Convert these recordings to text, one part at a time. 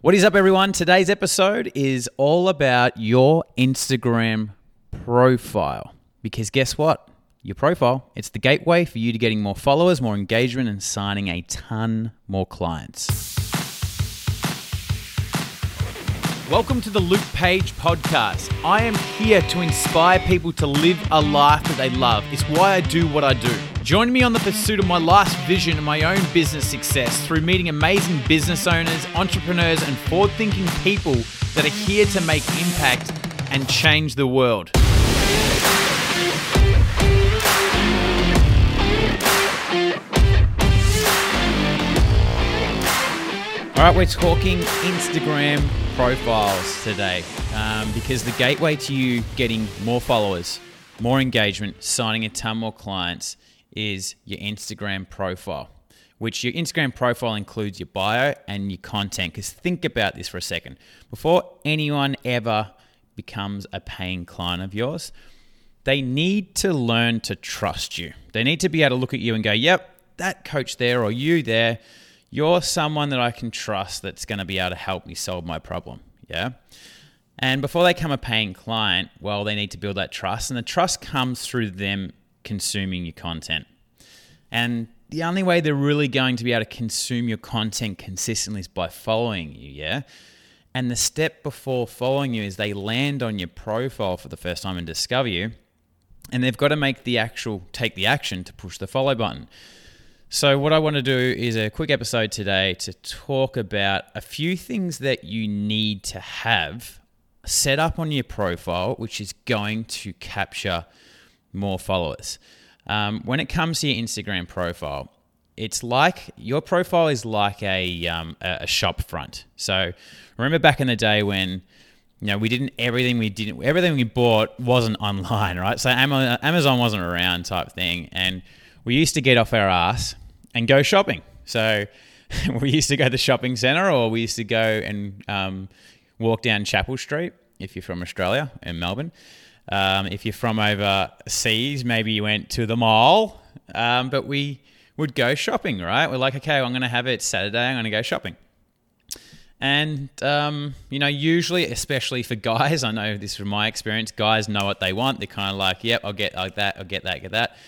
What is up, everyone? Today's episode is all about your Instagram profile. Because guess what? Your profile, it's the gateway for you to getting more followers, more engagement, and signing a ton more clients. Welcome to the Luke Page podcast. I am here to inspire people to live a life that they love. It's why I do what I do. Join me on the pursuit of my life's vision and my own business success through meeting amazing business owners, entrepreneurs, and forward thinking people that are here to make impact and change the world. All right, we're talking Instagram profiles today um, because the gateway to you getting more followers, more engagement, signing a ton more clients is your Instagram profile, which your Instagram profile includes your bio and your content. Because think about this for a second. Before anyone ever becomes a paying client of yours, they need to learn to trust you. They need to be able to look at you and go, yep, that coach there or you there you're someone that I can trust that's going to be able to help me solve my problem. Yeah. And before they become a paying client, well, they need to build that trust. And the trust comes through them consuming your content. And the only way they're really going to be able to consume your content consistently is by following you. Yeah. And the step before following you is they land on your profile for the first time and discover you. And they've got to make the actual, take the action to push the follow button. So, what I want to do is a quick episode today to talk about a few things that you need to have set up on your profile, which is going to capture more followers. Um, when it comes to your Instagram profile, it's like your profile is like a, um, a shop front. So, remember back in the day when you know we didn't everything we didn't everything we bought wasn't online, right? So Amazon wasn't around type thing, and we used to get off our ass and go shopping. So we used to go to the shopping centre or we used to go and um, walk down Chapel Street if you're from Australia in Melbourne. Um, if you're from overseas, maybe you went to the mall, um, but we would go shopping, right? We're like, okay, I'm going to have it Saturday, I'm going to go shopping. And, um, you know, usually, especially for guys, I know this from my experience, guys know what they want. They're kind of like, yep, I'll get like that, I'll get that, get that.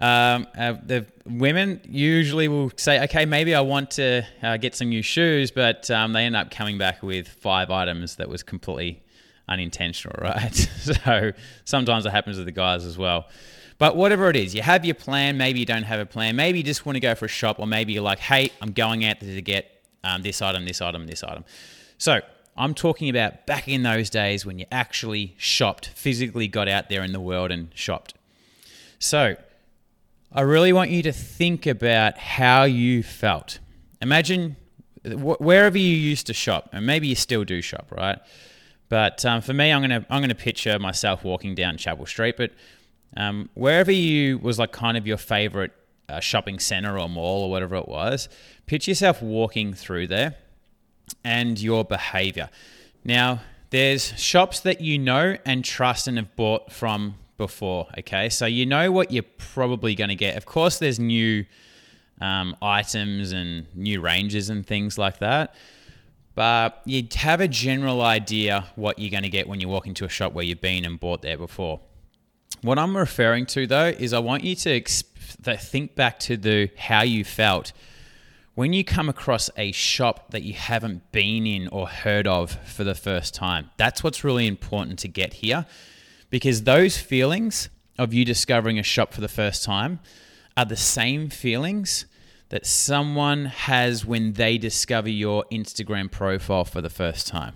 Um, uh, the women usually will say, okay, maybe I want to uh, get some new shoes, but um, they end up coming back with five items that was completely unintentional, right? so sometimes it happens with the guys as well. But whatever it is, you have your plan. Maybe you don't have a plan. Maybe you just want to go for a shop, or maybe you're like, hey, I'm going out to get um, this item, this item, this item. So I'm talking about back in those days when you actually shopped, physically got out there in the world and shopped. So I really want you to think about how you felt. Imagine wherever you used to shop, and maybe you still do shop, right? But um, for me, I'm gonna I'm gonna picture myself walking down Chapel Street, but um, wherever you was like kind of your favorite uh, shopping center or mall or whatever it was, picture yourself walking through there, and your behavior. Now, there's shops that you know and trust and have bought from before. Okay, so you know what you're probably going to get. Of course, there's new um, items and new ranges and things like that, but you have a general idea what you're going to get when you walk into a shop where you've been and bought there before. What I'm referring to though is I want you to think back to the how you felt when you come across a shop that you haven't been in or heard of for the first time. That's what's really important to get here because those feelings of you discovering a shop for the first time are the same feelings that someone has when they discover your Instagram profile for the first time.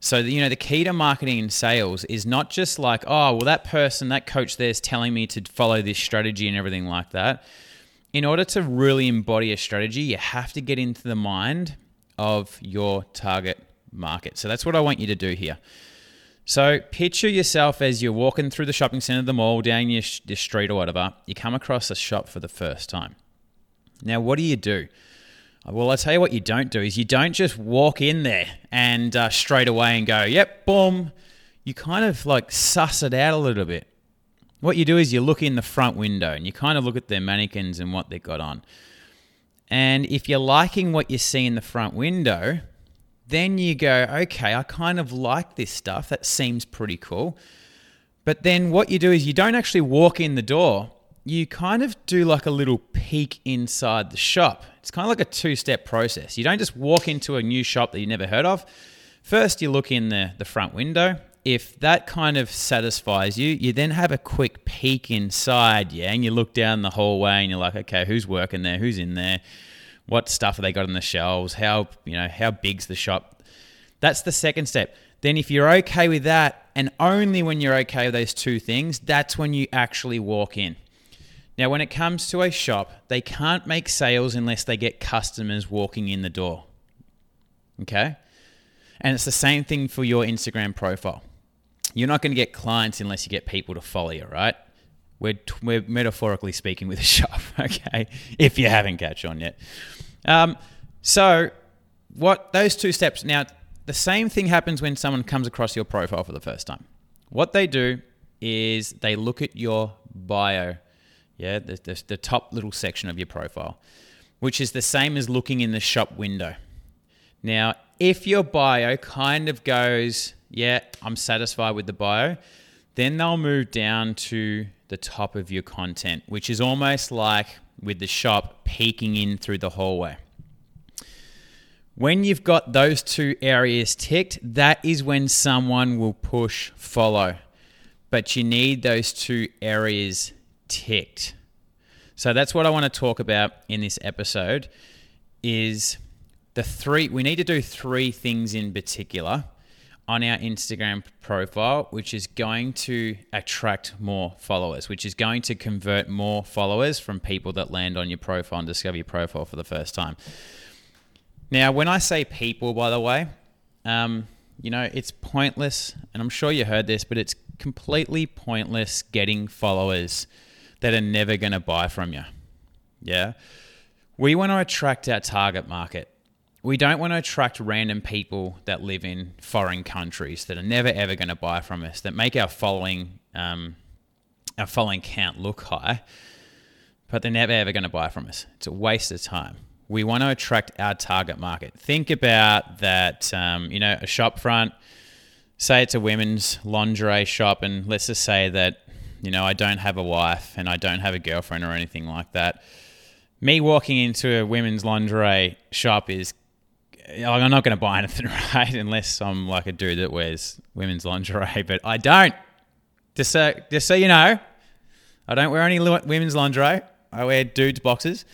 So, you know, the key to marketing and sales is not just like, oh, well, that person, that coach there is telling me to follow this strategy and everything like that. In order to really embody a strategy, you have to get into the mind of your target market. So, that's what I want you to do here. So picture yourself as you're walking through the shopping center, the mall, down your, your street or whatever. You come across a shop for the first time. Now, what do you do? Well, I'll tell you what you don't do is you don't just walk in there and uh, straight away and go, yep, boom. You kind of like suss it out a little bit. What you do is you look in the front window and you kind of look at their mannequins and what they've got on. And if you're liking what you see in the front window, then you go, okay, I kind of like this stuff. That seems pretty cool. But then what you do is you don't actually walk in the door. You kind of do like a little peek inside the shop. It's kind of like a two step process. You don't just walk into a new shop that you never heard of. First, you look in the, the front window. If that kind of satisfies you, you then have a quick peek inside, yeah, and you look down the hallway and you're like, okay, who's working there? Who's in there? What stuff have they got on the shelves? How you know how big's the shop? That's the second step. Then, if you're okay with that, and only when you're okay with those two things, that's when you actually walk in. Now, when it comes to a shop, they can't make sales unless they get customers walking in the door. Okay? And it's the same thing for your Instagram profile. You're not going to get clients unless you get people to follow you, right? We're, we're metaphorically speaking with a shop, okay? If you haven't catch on yet. Um, so, what those two steps now, the same thing happens when someone comes across your profile for the first time. What they do is they look at your bio, yeah, the, the, the top little section of your profile, which is the same as looking in the shop window. Now, if your bio kind of goes, yeah, I'm satisfied with the bio, then they'll move down to the top of your content, which is almost like with the shop peeking in through the hallway. When you've got those two areas ticked, that is when someone will push follow. But you need those two areas ticked. So that's what I want to talk about in this episode is the three we need to do three things in particular on our Instagram profile, which is going to attract more followers, which is going to convert more followers from people that land on your profile and discover your profile for the first time. Now, when I say people, by the way, um, you know, it's pointless, and I'm sure you heard this, but it's completely pointless getting followers that are never going to buy from you. Yeah. We want to attract our target market we don't want to attract random people that live in foreign countries that are never ever going to buy from us that make our following um, our following count look high but they're never ever going to buy from us. It's a waste of time. We want to attract our target market. Think about that um, you know a shop front say it's a women's lingerie shop and let's just say that you know i don't have a wife and i don't have a girlfriend or anything like that. Me walking into a women's lingerie shop is I'm not going to buy anything, right? Unless I'm like a dude that wears women's lingerie, but I don't. Just so, just so you know, I don't wear any women's lingerie. I wear dudes' boxes.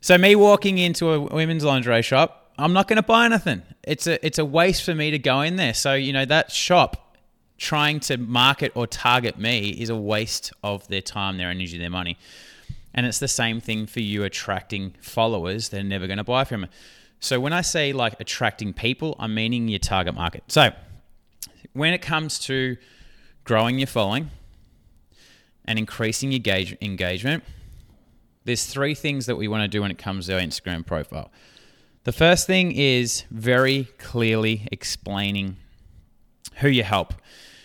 So me walking into a women's lingerie shop, I'm not going to buy anything. It's a it's a waste for me to go in there. So you know that shop trying to market or target me is a waste of their time, their energy, their money. And it's the same thing for you attracting followers. They're never going to buy from it. So when I say like attracting people, I'm meaning your target market. So when it comes to growing your following and increasing your engagement, there's three things that we want to do when it comes to our Instagram profile. The first thing is very clearly explaining who you help.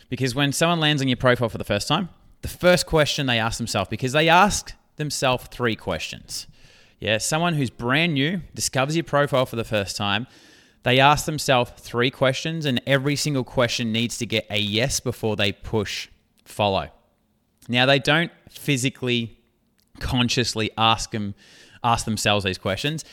Because when someone lands on your profile for the first time, the first question they ask themselves, because they ask themselves three questions. Yeah, someone who's brand new discovers your profile for the first time. They ask themselves three questions, and every single question needs to get a yes before they push follow. Now, they don't physically, consciously ask them, ask themselves these questions.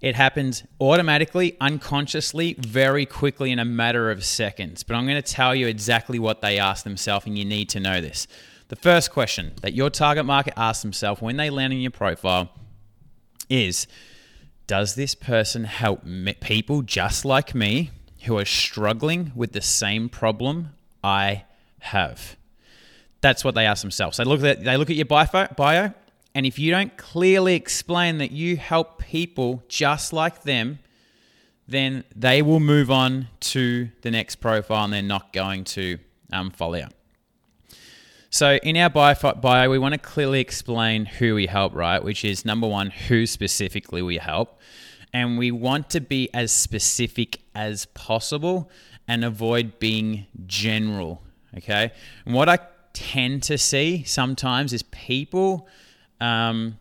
It happens automatically, unconsciously, very quickly in a matter of seconds. But I'm going to tell you exactly what they ask themselves, and you need to know this. The first question that your target market asks themselves when they land in your profile is does this person help people just like me who are struggling with the same problem I have? That's what they ask themselves. They look at they look at your bio, bio, and if you don't clearly explain that you help people just like them, then they will move on to the next profile and they're not going to um, follow you. So in our bio, we want to clearly explain who we help, right? Which is number one, who specifically we help. And we want to be as specific as possible and avoid being general, okay? And what I tend to see sometimes is people um,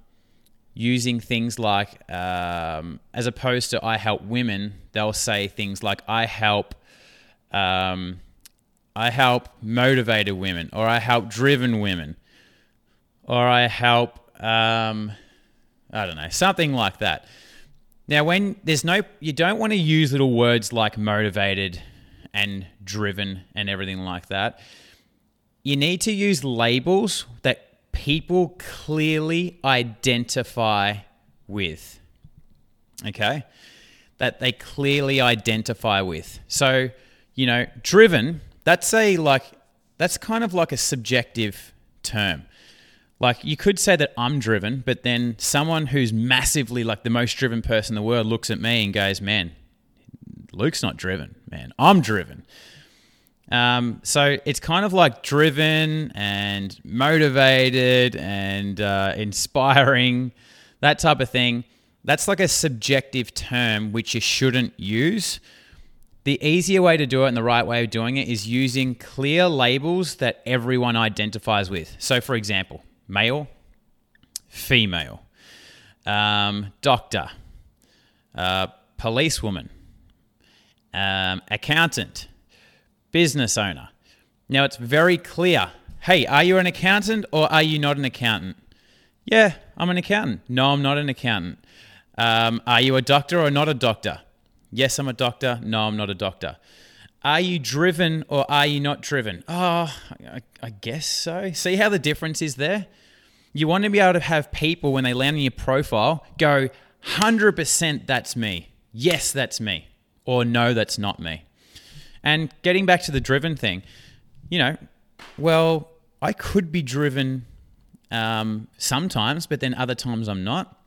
using things like, um, as opposed to I help women, they'll say things like I help, um, I help motivated women, or I help driven women, or I help, um, I don't know, something like that. Now, when there's no, you don't want to use little words like motivated and driven and everything like that. You need to use labels that people clearly identify with. Okay? That they clearly identify with. So, you know, driven, that's a like, that's kind of like a subjective term. Like you could say that I'm driven, but then someone who's massively like the most driven person in the world looks at me and goes, "Man, Luke's not driven, man. I'm driven." Um, so it's kind of like driven and motivated and uh, inspiring, that type of thing. That's like a subjective term which you shouldn't use. The easier way to do it and the right way of doing it is using clear labels that everyone identifies with. So, for example, male, female, um, doctor, uh, policewoman, um, accountant, business owner. Now it's very clear. Hey, are you an accountant or are you not an accountant? Yeah, I'm an accountant. No, I'm not an accountant. Um, are you a doctor or not a doctor? Yes, I'm a doctor. No, I'm not a doctor. Are you driven or are you not driven? Oh, I, I guess so. See how the difference is there? You want to be able to have people, when they land on your profile, go, 100% that's me. Yes, that's me. Or no, that's not me. And getting back to the driven thing, you know, well, I could be driven um, sometimes, but then other times I'm not.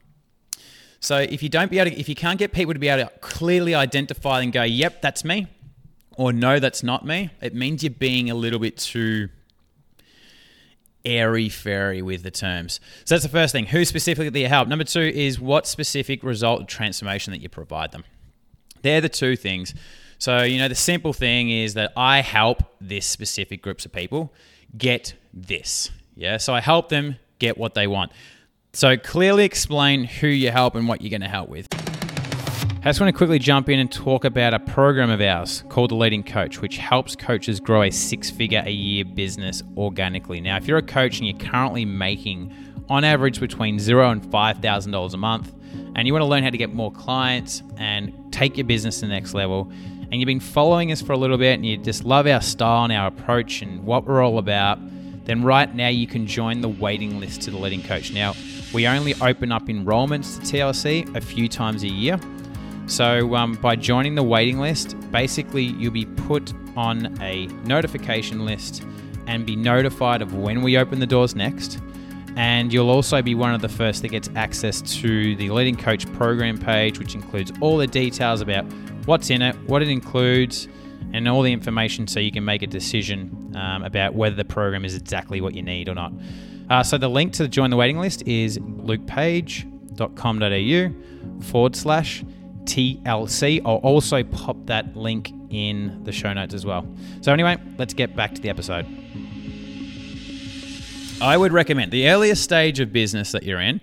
So if you don't be able to, if you can't get people to be able to clearly identify and go, "Yep, that's me," or no, that's not me, it means you're being a little bit too airy fairy with the terms. So that's the first thing. Who specifically you help? Number two is what specific result transformation that you provide them. They're the two things. So, you know, the simple thing is that I help this specific groups of people get this. Yeah. So I help them get what they want. So clearly explain who you help and what you're going to help with. I just want to quickly jump in and talk about a program of ours called The Leading Coach, which helps coaches grow a six figure a year business organically. Now, if you're a coach and you're currently making on average between zero and $5,000 a month, and you want to learn how to get more clients and take your business to the next level, and you've been following us for a little bit and you just love our style and our approach and what we're all about, then right now you can join the waiting list to the Leading Coach. Now, we only open up enrollments to TLC a few times a year. So, um, by joining the waiting list, basically you'll be put on a notification list and be notified of when we open the doors next. And you'll also be one of the first that gets access to the Leading Coach program page, which includes all the details about what's in it, what it includes, and all the information so you can make a decision um, about whether the program is exactly what you need or not. Uh, so the link to join the waiting list is lukepage.com.au forward slash TLC. I'll also pop that link in the show notes as well. So, anyway, let's get back to the episode. I would recommend the earlier stage of business that you're in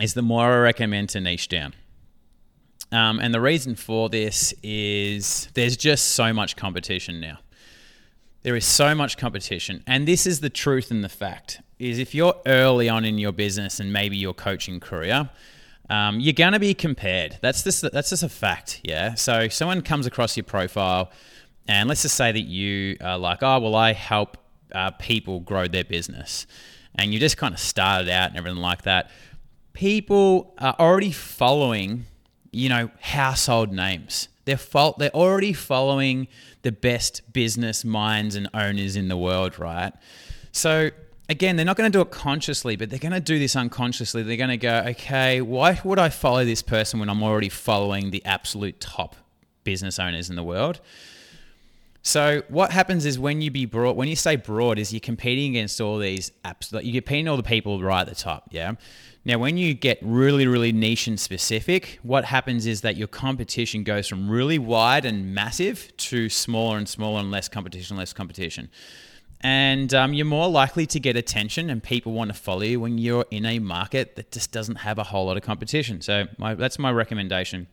is the more I recommend to niche down. Um, and the reason for this is there's just so much competition now. There is so much competition, and this is the truth and the fact: is if you're early on in your business and maybe your coaching career, um, you're going to be compared. That's just that's just a fact, yeah. So someone comes across your profile, and let's just say that you are like, oh well, I help uh, people grow their business, and you just kind of started out and everything like that. People are already following, you know, household names. They're they're already following the best business minds and owners in the world, right? So again, they're not going to do it consciously, but they're going to do this unconsciously. They're going to go, okay, why would I follow this person when I'm already following the absolute top business owners in the world? So what happens is when you be broad, when you say broad, is you're competing against all these apps. Like You're competing all the people right at the top. Yeah. Now, when you get really, really niche and specific, what happens is that your competition goes from really wide and massive to smaller and smaller and less competition, less competition. And um, you're more likely to get attention and people want to follow you when you're in a market that just doesn't have a whole lot of competition. So my, that's my recommendation.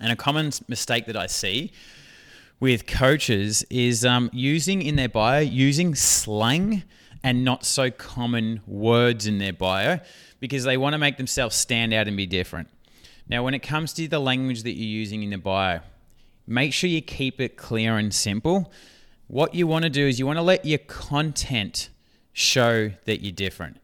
And a common mistake that I see with coaches is um, using in their bio, using slang and not so common words in their bio because they want to make themselves stand out and be different. Now, when it comes to the language that you're using in the bio, make sure you keep it clear and simple. What you want to do is you want to let your content show that you're different.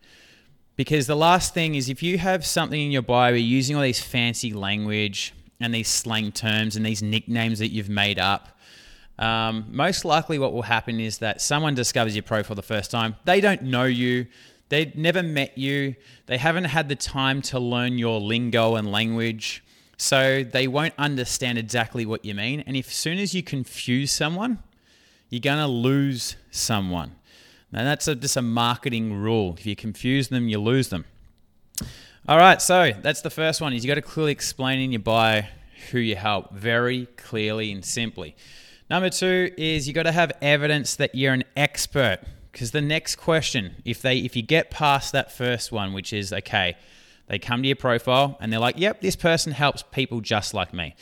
Because the last thing is if you have something in your bio, you're using all these fancy language and these slang terms and these nicknames that you've made up, um, most likely what will happen is that someone discovers your profile the first time. They don't know you. They've never met you. They haven't had the time to learn your lingo and language. So they won't understand exactly what you mean. And if soon as you confuse someone, you're going to lose someone. Now that's a, just a marketing rule. If you confuse them, you lose them. All right, so that's the first one. Is you got to clearly explain in your bio who you help very clearly and simply. Number two is you got to have evidence that you're an expert. Because the next question, if they if you get past that first one, which is okay, they come to your profile and they're like, "Yep, this person helps people just like me."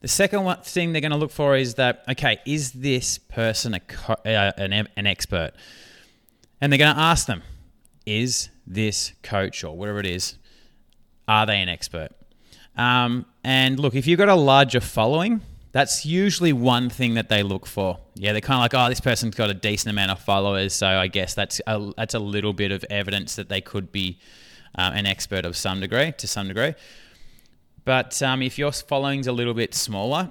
The second one thing they're going to look for is that okay, is this person a co- uh, an, an expert? And they're going to ask them, "Is this coach or whatever it is, are they an expert?" Um, and look, if you've got a larger following, that's usually one thing that they look for. Yeah, they're kind of like, oh, this person's got a decent amount of followers, so I guess that's a, that's a little bit of evidence that they could be um, an expert of some degree, to some degree. But um, if your following's a little bit smaller,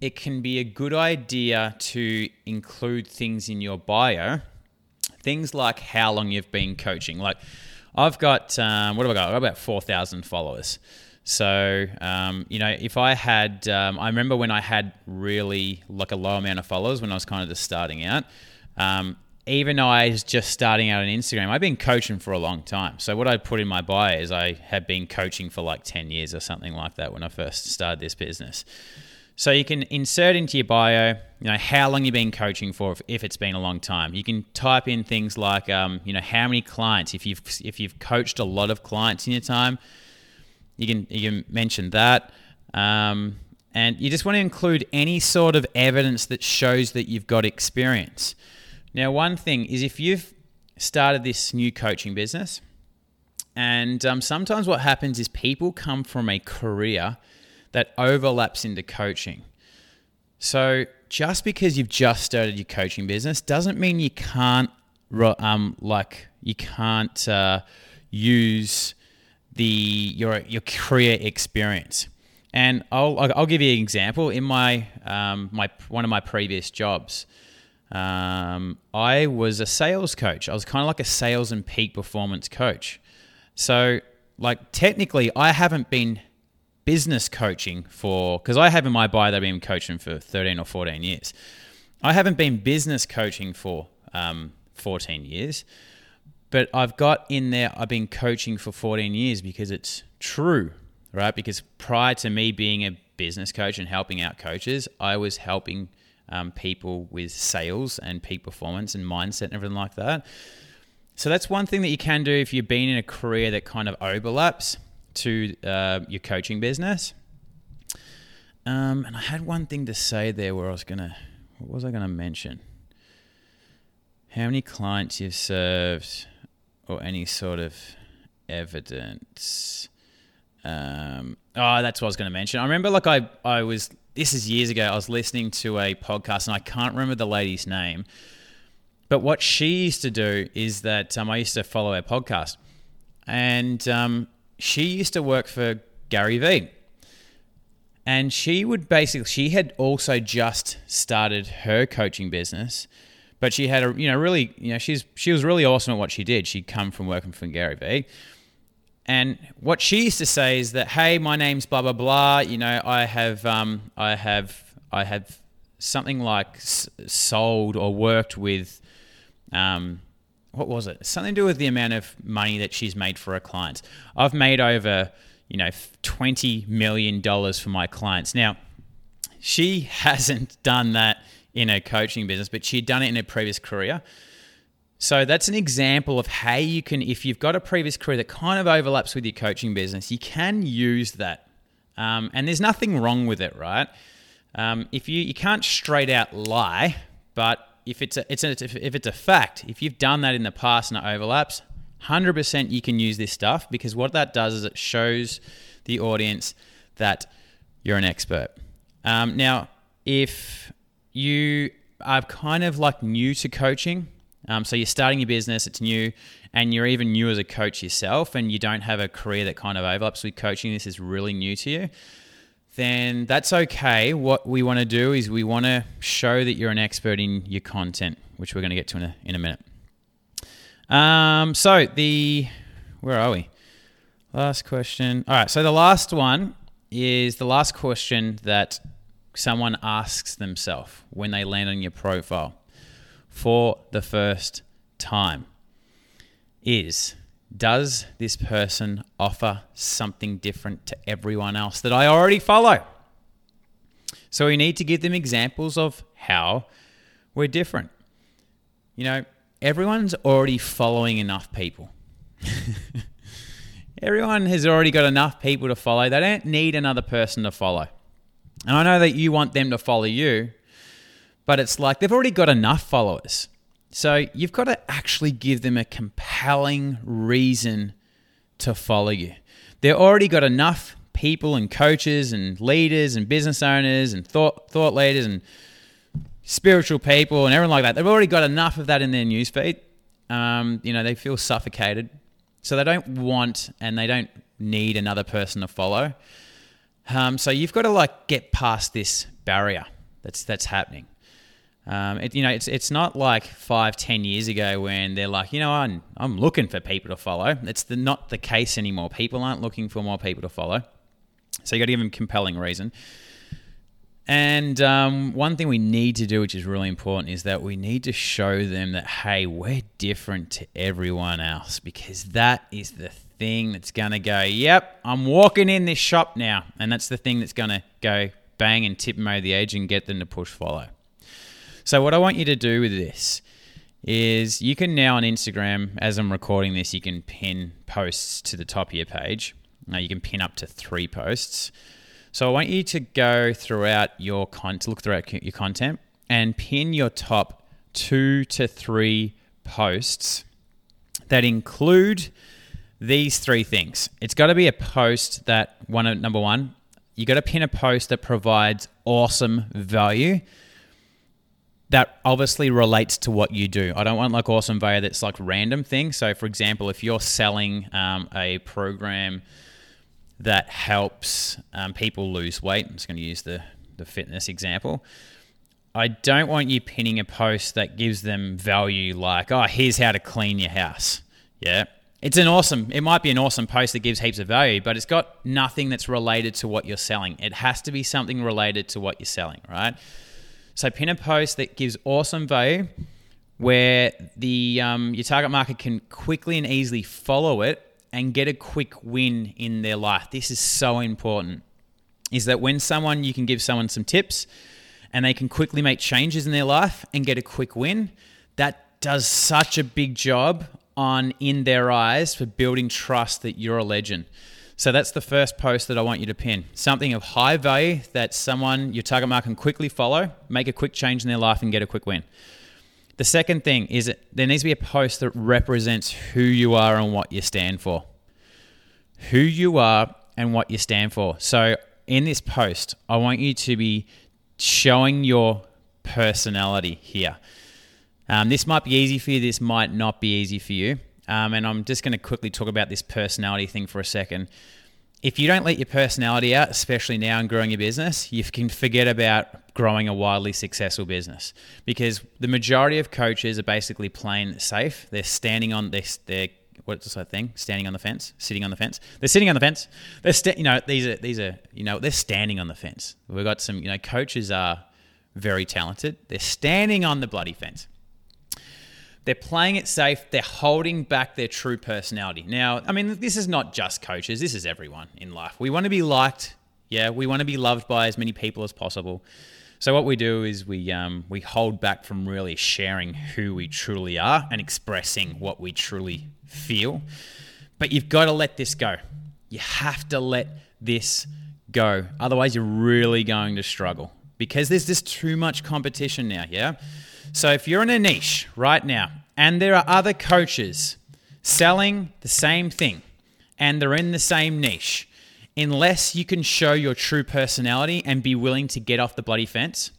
it can be a good idea to include things in your bio, things like how long you've been coaching. Like, I've got um, what have I got? I've got about four thousand followers. So, um, you know, if I had, um, I remember when I had really like a low amount of followers when I was kind of just starting out. Um, even though I was just starting out on Instagram, I've been coaching for a long time. So what I put in my bio is I have been coaching for like 10 years or something like that when I first started this business. So you can insert into your bio, you know, how long you've been coaching for, if, if it's been a long time. You can type in things like, um, you know, how many clients. If you've if you've coached a lot of clients in your time, you can you can mention that. Um, and you just want to include any sort of evidence that shows that you've got experience. Now, one thing is if you've started this new coaching business, and um, sometimes what happens is people come from a career that overlaps into coaching. So just because you've just started your coaching business doesn't mean you can't um, like you can't uh, use the your your career experience. And I'll I'll give you an example. In my um, my one of my previous jobs, um, I was a sales coach. I was kind of like a sales and peak performance coach. So, like technically, I haven't been business coaching for because I have in my bio that I've been coaching for 13 or 14 years. I haven't been business coaching for um, 14 years. But I've got in there, I've been coaching for 14 years because it's true, right? Because prior to me being a business coach and helping out coaches, I was helping um, people with sales and peak performance and mindset and everything like that. So that's one thing that you can do if you've been in a career that kind of overlaps to uh, your coaching business. Um, and I had one thing to say there where I was gonna, what was I gonna mention? How many clients you've served? Or any sort of evidence. Um, oh, that's what I was going to mention. I remember, like, I, I was, this is years ago, I was listening to a podcast and I can't remember the lady's name. But what she used to do is that um, I used to follow her podcast. And um, she used to work for Gary Vee. And she would basically, she had also just started her coaching business but she had a you know really you know she's she was really awesome at what she did. She'd come from working for Gary Vee. And what she used to say is that, hey, my name's blah blah blah. You know, I have um, I have I have something like s- sold or worked with, um, what was it? Something to do with the amount of money that she's made for her clients. I've made over you know twenty million dollars for my clients. Now, she hasn't done that in her coaching business, but she'd done it in her previous career. So that's an example of how you can, if you've got a previous career that kind of overlaps with your coaching business, you can use that. Um, and there's nothing wrong with it, right? Um, if you you can't straight out lie, but if it's a, it's a, if it's a fact, if you've done that in the past and it overlaps, hundred percent you can use this stuff because what that does is it shows the audience that you're an expert. Um, now, if you are kind of like new to coaching, um, so you're starting your business, it's new, and you're even new as a coach yourself, and you don't have a career that kind of overlaps with coaching, this is really new to you, then that's okay. What we want to do is we want to show that you're an expert in your content, which we're going to get to in a, in a minute. Um, so the where are we? Last question. All right. So the last one is the last question that someone asks themselves when they land on your profile for the first time is does this person offer something different to everyone else that I already follow? So we need to give them examples of how we're different. You know, everyone's already following enough people. Everyone has already got enough people to follow. They don't need another person to follow. And I know that you want them to follow you, but it's like they've already got enough followers. So you've got to actually give them a compelling reason to follow you. They've already got enough people and coaches and leaders and business owners and thought thought leaders and spiritual people and everyone like that. They've already got enough of that in their newsfeed. Um, you know, they feel suffocated, so they don't want and they don't need another person to follow. Um, so you've got to like get past this barrier that's that's happening. Um, it, you know, it's it's not like five, ten years ago when they're like, you know, I'm I'm looking for people to follow. It's the, not the case anymore. People aren't looking for more people to follow. So you got to give them compelling reason. And um, one thing we need to do, which is really important, is that we need to show them that hey, we're different to everyone else because that is the thing that's gonna go. Yep, I'm walking in this shop now, and that's the thing that's gonna go bang and tip them over the edge and get them to push follow. So, what I want you to do with this is you can now on Instagram, as I'm recording this, you can pin posts to the top of your page. Now, you can pin up to three posts. So, I want you to go throughout your content, look throughout your content, and pin your top two to three posts that include these three things. It's got to be a post that one number one, you got to pin a post that provides awesome value that obviously relates to what you do. I don't want like awesome value that's like random thing. So, for example, if you're selling um, a program that helps um, people lose weight, I'm just going to use the the fitness example. I don't want you pinning a post that gives them value like, oh, here's how to clean your house. Yeah. It's an awesome, it might be an awesome post that gives heaps of value, but it's got nothing that's related to what you're selling. It has to be something related to what you're selling, right? So pin a post that gives awesome value where the um, your target market can quickly and easily follow it and get a quick win in their life. This is so important. Is that when someone you can give someone some tips and they can quickly make changes in their life and get a quick win, that does such a big job on in their eyes for building trust that you're a legend. So that's the first post that I want you to pin. Something of high value that someone, your target market, can quickly follow, make a quick change in their life, and get a quick win. The second thing is that there needs to be a post that represents who you are and what you stand for. Who you are and what you stand for. So in this post, I want you to be showing your personality here. Um, this might be easy for you, this might not be easy for you. Um, and I'm just going to quickly talk about this personality thing for a second. If you don't let your personality out, especially now in growing your business, you can forget about growing a wildly successful business because the majority of coaches are basically playing safe. They're standing on this, they're what's that thing? Standing on the fence, sitting on the fence. They're sitting on the fence. They're sta- you know these are these are you know they're standing on the fence. We've got some you know coaches are very talented. They're standing on the bloody fence. They're playing it safe. They're holding back their true personality. Now, I mean, this is not just coaches, this is everyone in life. We want to be liked. Yeah, we want to be loved by as many people as possible. So what we do is we um, we hold back from really sharing who we truly are and expressing what we truly feel. But you've got to let this go. You have to let this go. Otherwise, you're really going to struggle because there's just too much competition now. Yeah. So if you're in a niche right now and there are other coaches selling the same thing and they're in the same niche unless you can show your true personality and be willing to get off the bloody fence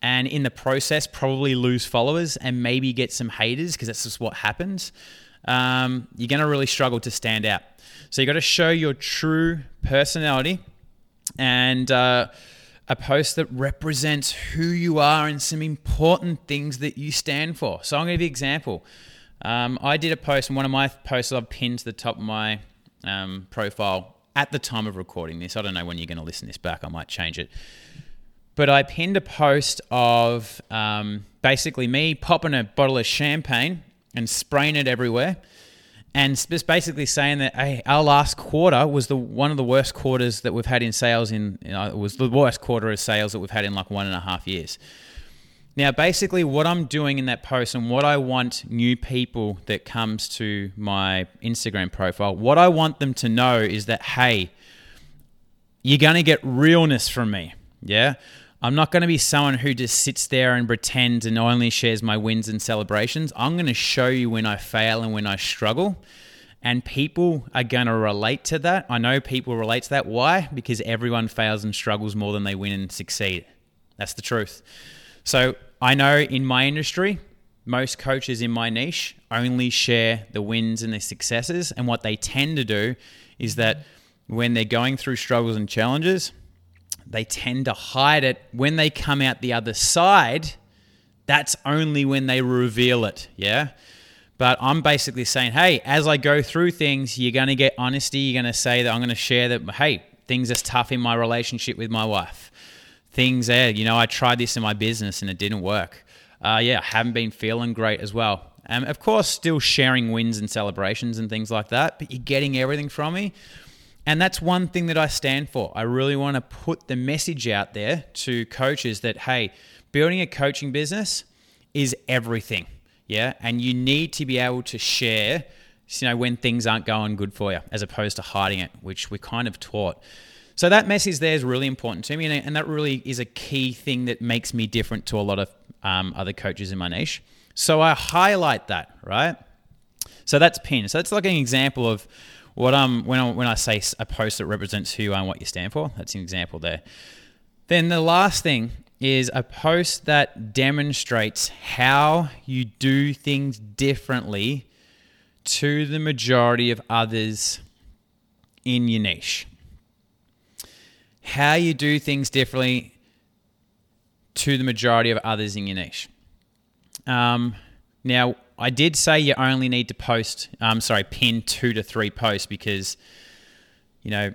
and in the process probably lose followers and maybe get some haters because that's just what happens um, you're going to really struggle to stand out so you got to show your true personality and uh, a post that represents who you are and some important things that you stand for so i'm going to give you an example um, i did a post and one of my posts i've pinned to the top of my um, profile at the time of recording this. I don't know when you're going to listen this back. I might change it. But I pinned a post of um, basically me popping a bottle of champagne and spraying it everywhere, and just basically saying that hey, our last quarter was the one of the worst quarters that we've had in sales in. You know, it was the worst quarter of sales that we've had in like one and a half years. Now, basically, what I'm doing in that post and what I want new people that comes to my Instagram profile, what I want them to know is that hey, you're gonna get realness from me. Yeah, I'm not gonna be someone who just sits there and pretends and only shares my wins and celebrations. I'm gonna show you when I fail and when I struggle. And people are going to relate to that. I know people relate to that. Why? Because everyone fails and struggles more than they win and succeed. That's the truth. So I know in my industry, most coaches in my niche only share the wins and the successes. And what they tend to do is that when they're going through struggles and challenges, they tend to hide it. When they come out the other side, that's only when they reveal it. Yeah. But I'm basically saying, hey, as I go through things, you're going to get honesty. You're going to say that I'm going to share that, hey, things are tough in my relationship with my wife things there. You know, I tried this in my business and it didn't work. Uh, yeah, I haven't been feeling great as well. Um, of course, still sharing wins and celebrations and things like that, but you're getting everything from me. And that's one thing that I stand for. I really want to put the message out there to coaches that, hey, building a coaching business is everything. Yeah. And you need to be able to share, you know, when things aren't going good for you, as opposed to hiding it, which we're kind of taught. So that message there is really important to me, and, that really is a key thing that makes me different to a lot of um, other coaches in my niche. So I highlight that, right? So that's pin. So that's like an example of what I'm when I, when I say a post that represents who you are and what you stand for. That's an example there. Then the last thing is a post that demonstrates how you do things differently to the majority of others in your niche how you do things differently to the majority of others in your niche. Um, now, I did say you only need to post, um, sorry, pin two to three posts because, you know,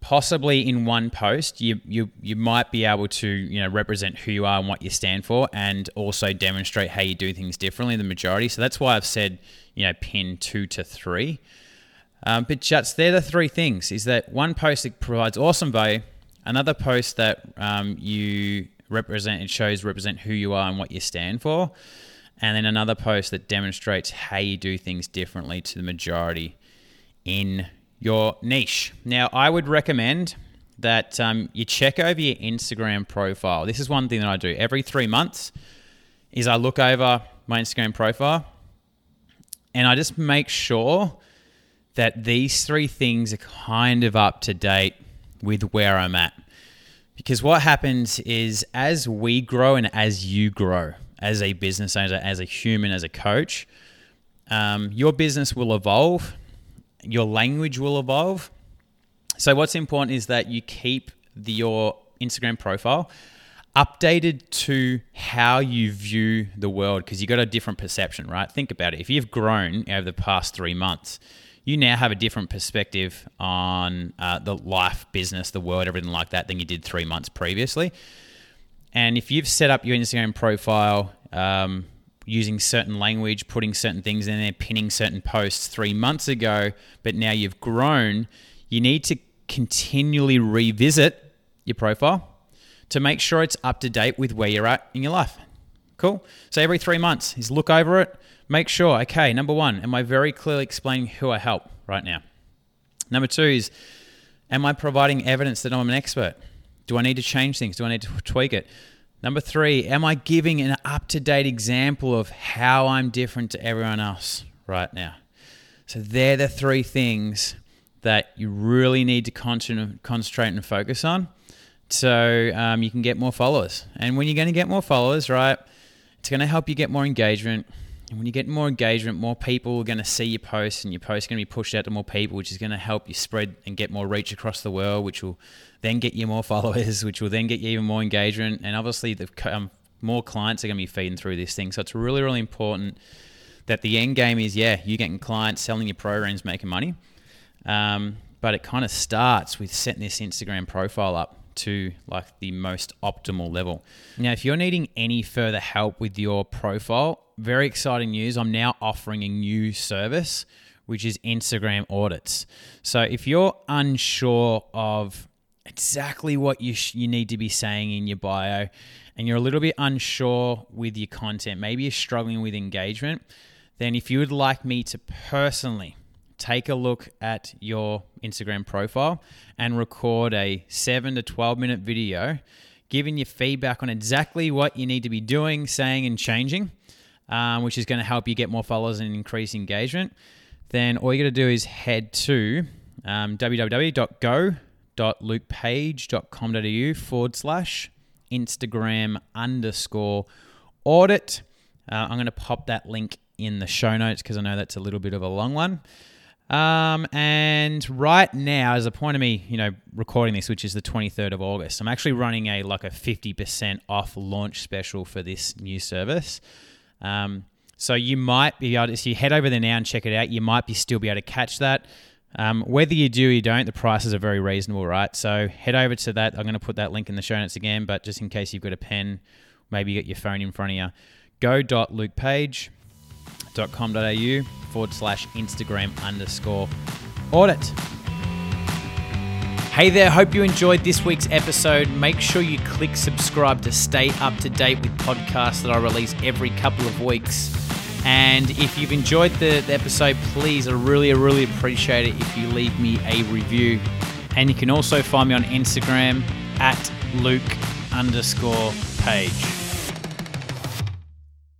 possibly in one post you, you you might be able to you know represent who you are and what you stand for and also demonstrate how you do things differently the majority. So that's why i've said you know pin two to three. Um, but just they're the three things: is that one post that provides awesome value, another post that um, you represent, it shows represent who you are and what you stand for, and then another post that demonstrates how you do things differently to the majority in your niche. Now, I would recommend that um, you check over your Instagram profile. This is one thing that I do every three months. Is I look over my Instagram profile and I just make sure that these three things are kind of up to date with where I'm at. Because what happens is as we grow and as you grow as a business owner, as a human, as a coach, um, your business will evolve, your language will evolve. So, what's important is that you keep the, your Instagram profile updated to how you view the world because you've got a different perception, right? Think about it. If you've grown over the past three months, you now have a different perspective on uh, the life, business, the world, everything like that than you did three months previously. And if you've set up your Instagram profile um, using certain language, putting certain things in there, pinning certain posts three months ago, but now you've grown, you need to continually revisit your profile to make sure it's up to date with where you're at in your life. Cool. So every three months is look over it, make sure, okay, number one, am I very clearly explaining who I help right now? Number two is, am I providing evidence that I'm an expert? Do I need to change things? Do I need to tweak it? Number three, am I giving an up to date example of how I'm different to everyone else right now? So they're the three things that you really need to concentrate and focus on so um, you can get more followers. And when you're going to get more followers, right, it's going to help you get more engagement. And when you get more engagement, more people are going to see your posts, and your posts are going to be pushed out to more people, which is going to help you spread and get more reach across the world, which will then get you more followers, which will then get you even more engagement. And obviously, the um, more clients are going to be feeding through this thing. So it's really, really important that the end game is, yeah, you getting clients, selling your programs, making money. Um, but it kind of starts with setting this Instagram profile up to like the most optimal level. Now, if you're needing any further help with your profile, very exciting news. I'm now offering a new service, which is Instagram audits. So if you're unsure of exactly what you, sh- you need to be saying in your bio and you're a little bit unsure with your content, maybe you're struggling with engagement, then if you would like me to personally take a look at your Instagram profile and record a 7 to 12 minute video giving you feedback on exactly what you need to be doing, saying, and changing, um, which is going to help you get more followers and increase engagement, then all you got to do is head to um, www.go.lukepage.com.au forward slash Instagram underscore audit. Uh, I'm going to pop that link in the show notes because I know that's a little bit of a long one. Um, and right now, as a point of me, you know, recording this, which is the 23rd of August, I'm actually running a like a 50% off launch special for this new service. Um, so you might be able to, if you head over there now and check it out, you might be still be able to catch that. Um, whether you do or you don't, the prices are very reasonable, right? So head over to that. I'm going to put that link in the show notes again, but just in case you've got a pen, maybe you get your phone in front of you, go.lukepage.com.au forward slash Instagram underscore audit. Hey there, hope you enjoyed this week's episode. Make sure you click subscribe to stay up to date with podcasts that I release every couple of weeks. And if you've enjoyed the, the episode, please, I really, really appreciate it if you leave me a review. And you can also find me on Instagram at Luke underscore page.